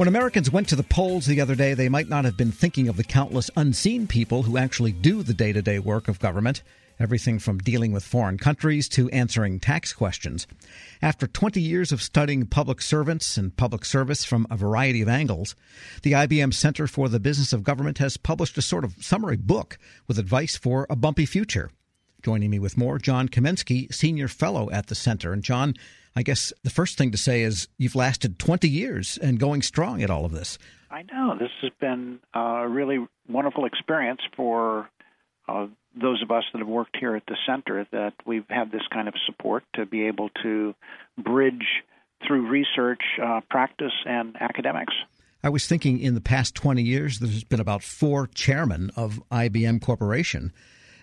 When Americans went to the polls the other day, they might not have been thinking of the countless unseen people who actually do the day to day work of government, everything from dealing with foreign countries to answering tax questions. After 20 years of studying public servants and public service from a variety of angles, the IBM Center for the Business of Government has published a sort of summary book with advice for a bumpy future. Joining me with more, John Kamensky, Senior Fellow at the Center. And John, I guess the first thing to say is you've lasted 20 years and going strong at all of this. I know. This has been a really wonderful experience for uh, those of us that have worked here at the center that we've had this kind of support to be able to bridge through research, uh, practice, and academics. I was thinking in the past 20 years, there's been about four chairmen of IBM Corporation.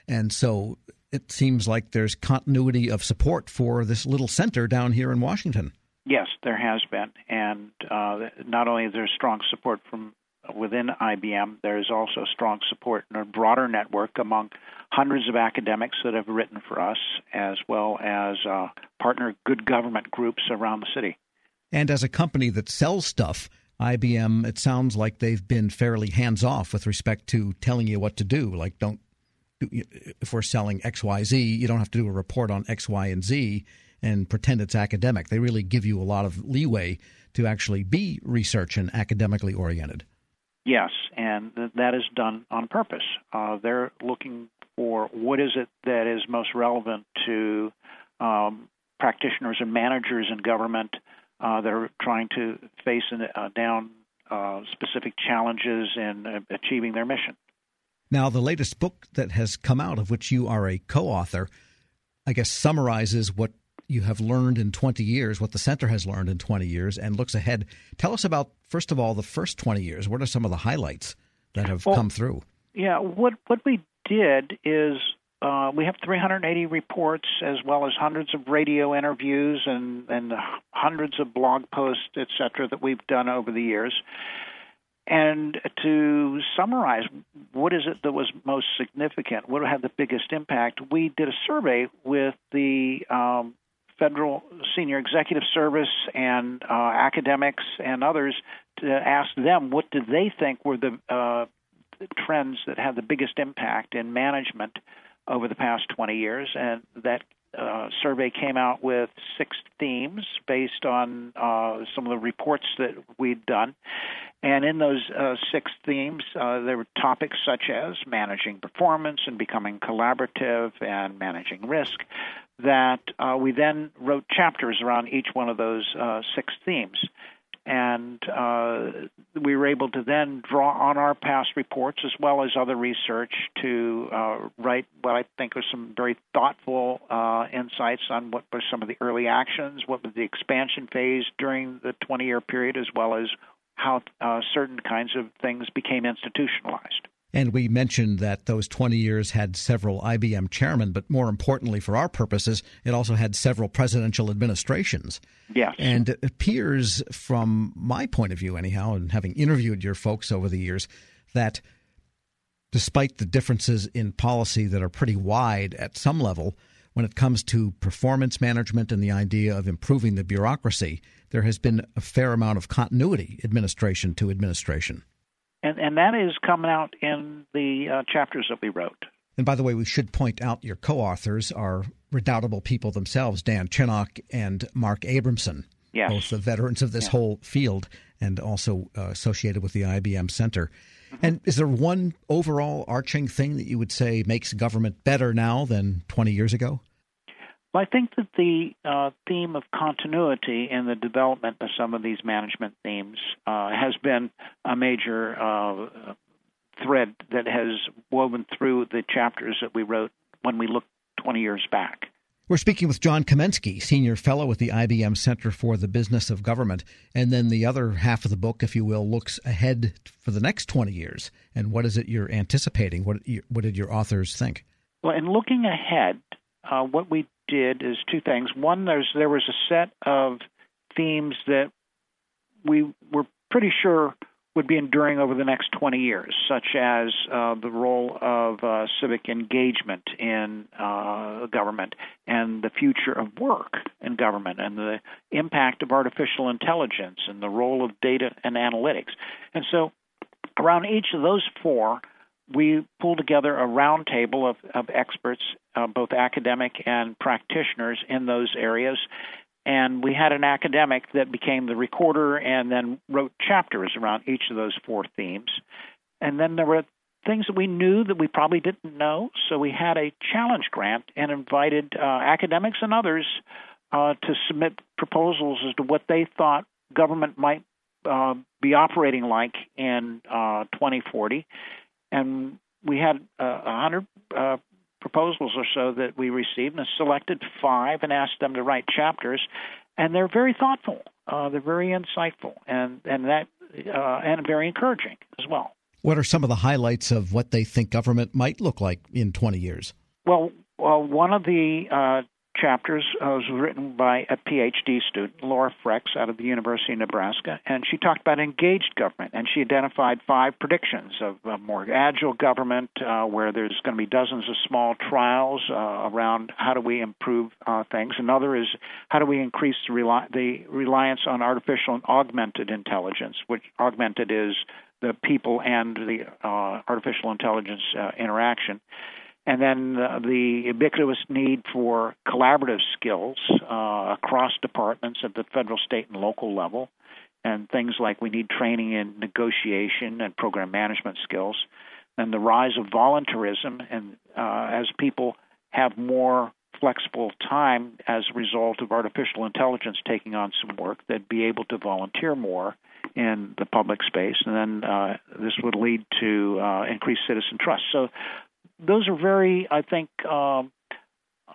And so it seems like there's continuity of support for this little center down here in Washington. Yes, there has been, and uh, not only is there strong support from within IBM, there is also strong support in a broader network among hundreds of academics that have written for us, as well as uh, partner good government groups around the city. And as a company that sells stuff, IBM, it sounds like they've been fairly hands off with respect to telling you what to do. Like, don't if we're selling X, Y, Z, you don't have to do a report on X, Y, and Z and pretend it's academic. They really give you a lot of leeway to actually be research and academically oriented. Yes, and that is done on purpose. Uh, they're looking for what is it that is most relevant to um, practitioners and managers in government uh, that are trying to face uh, down uh, specific challenges in uh, achieving their mission. Now, the latest book that has come out, of which you are a co author, I guess summarizes what you have learned in 20 years, what the center has learned in 20 years, and looks ahead. Tell us about, first of all, the first 20 years. What are some of the highlights that have well, come through? Yeah, what, what we did is uh, we have 380 reports as well as hundreds of radio interviews and, and hundreds of blog posts, et cetera, that we've done over the years. And to summarize, what is it that was most significant? What had the biggest impact? We did a survey with the um, federal senior executive service and uh, academics and others to ask them what did they think were the uh, trends that had the biggest impact in management over the past 20 years, and that uh, survey came out with six themes based on uh, some of the reports that we'd done. And in those uh, six themes, uh, there were topics such as managing performance and becoming collaborative and managing risk. That uh, we then wrote chapters around each one of those six themes and uh, we were able to then draw on our past reports as well as other research to uh, write what I think are some very thoughtful uh, insights on what were some of the early actions, what was the expansion phase during the 20 year period, as well as how uh, certain kinds of things became institutionalized. And we mentioned that those 20 years had several IBM chairmen, but more importantly for our purposes, it also had several presidential administrations. Yes. And it appears, from my point of view, anyhow, and having interviewed your folks over the years, that despite the differences in policy that are pretty wide at some level, when it comes to performance management and the idea of improving the bureaucracy, there has been a fair amount of continuity administration to administration and and that is coming out in the uh, chapters that we wrote. And by the way, we should point out your co-authors are redoubtable people themselves, Dan Chenok and Mark Abramson, yes. both the veterans of this yeah. whole field and also uh, associated with the IBM Center. Mm-hmm. And is there one overall arching thing that you would say makes government better now than 20 years ago? Well, I think that the uh, theme of continuity in the development of some of these management themes uh, has been a major uh, thread that has woven through the chapters that we wrote when we looked 20 years back. We're speaking with John Kamensky, Senior Fellow at the IBM Center for the Business of Government. And then the other half of the book, if you will, looks ahead for the next 20 years. And what is it you're anticipating? What, what did your authors think? Well, in looking ahead, uh, what we did is two things. One, there's there was a set of themes that we were pretty sure would be enduring over the next 20 years, such as uh, the role of uh, civic engagement in uh, government and the future of work in government and the impact of artificial intelligence and the role of data and analytics. And so, around each of those four, we pulled together a roundtable of, of experts, uh, both academic and practitioners in those areas, and we had an academic that became the recorder and then wrote chapters around each of those four themes. And then there were things that we knew that we probably didn't know, so we had a challenge grant and invited uh, academics and others uh, to submit proposals as to what they thought government might uh, be operating like in uh, 2040. And we had uh, 100 uh, proposals or so that we received and selected five and asked them to write chapters. And they're very thoughtful. Uh, they're very insightful, and and that uh, and very encouraging as well. What are some of the highlights of what they think government might look like in 20 years? Well, well, one of the uh, chapters uh, was written by a PhD student, Laura Frex, out of the University of Nebraska, and she talked about engaged government, and she identified five predictions of a more agile government, uh, where there's going to be dozens of small trials uh, around how do we improve uh, things. Another is how do we increase the, the reliance on artificial and augmented intelligence, which augmented is the people and the uh, artificial intelligence interaction and then uh, the ubiquitous need for collaborative skills uh, across departments at the federal, state, and local level, and things like we need training in negotiation and program management skills, and the rise of voluntarism, and uh, as people have more flexible time as a result of artificial intelligence taking on some work, they'd be able to volunteer more in the public space, and then uh, this would lead to uh, increased citizen trust. So those are very, I think, um,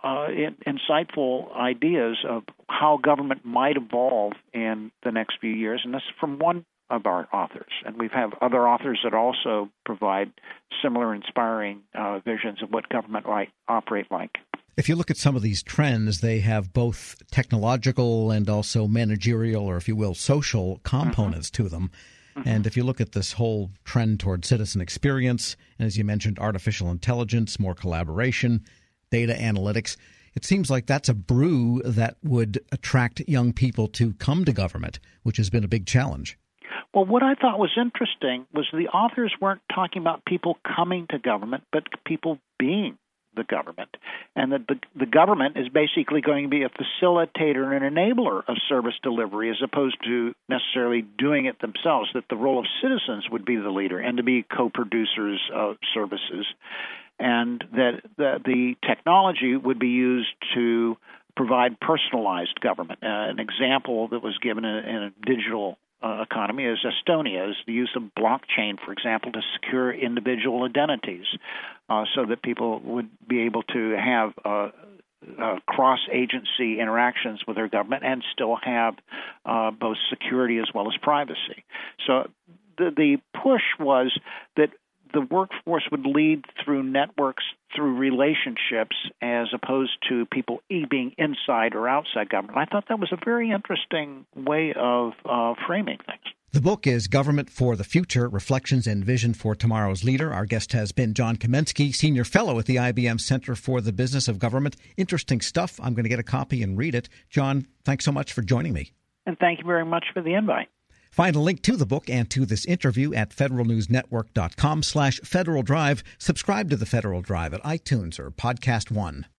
uh, in, insightful ideas of how government might evolve in the next few years, and this is from one of our authors. And we have other authors that also provide similar inspiring uh, visions of what government might operate like. If you look at some of these trends, they have both technological and also managerial, or if you will, social components mm-hmm. to them. Mm-hmm. And if you look at this whole trend toward citizen experience, and as you mentioned, artificial intelligence, more collaboration, data analytics, it seems like that's a brew that would attract young people to come to government, which has been a big challenge. Well, what I thought was interesting was the authors weren't talking about people coming to government, but people being the government, and that the, the government is basically going to be a facilitator and an enabler of service delivery as opposed to necessarily doing it themselves, that the role of citizens would be the leader and to be co producers of services, and that the, the technology would be used to provide personalized government. Uh, an example that was given in, in a digital uh, economy is Estonia, is the use of blockchain, for example, to secure individual identities, uh, so that people would be able to have uh, uh, cross agency interactions with their government and still have uh, both security as well as privacy. So the, the push was that the workforce would lead through networks, through relationships, as opposed to people being inside or outside government. I thought that was a very interesting way of uh, framing things. The book is Government for the Future Reflections and Vision for Tomorrow's Leader. Our guest has been John Kamensky, Senior Fellow at the IBM Center for the Business of Government. Interesting stuff. I'm going to get a copy and read it. John, thanks so much for joining me. And thank you very much for the invite. Find a link to the book and to this interview at federalnewsnetwork.com slash Federal Drive. Subscribe to the Federal Drive at iTunes or Podcast One.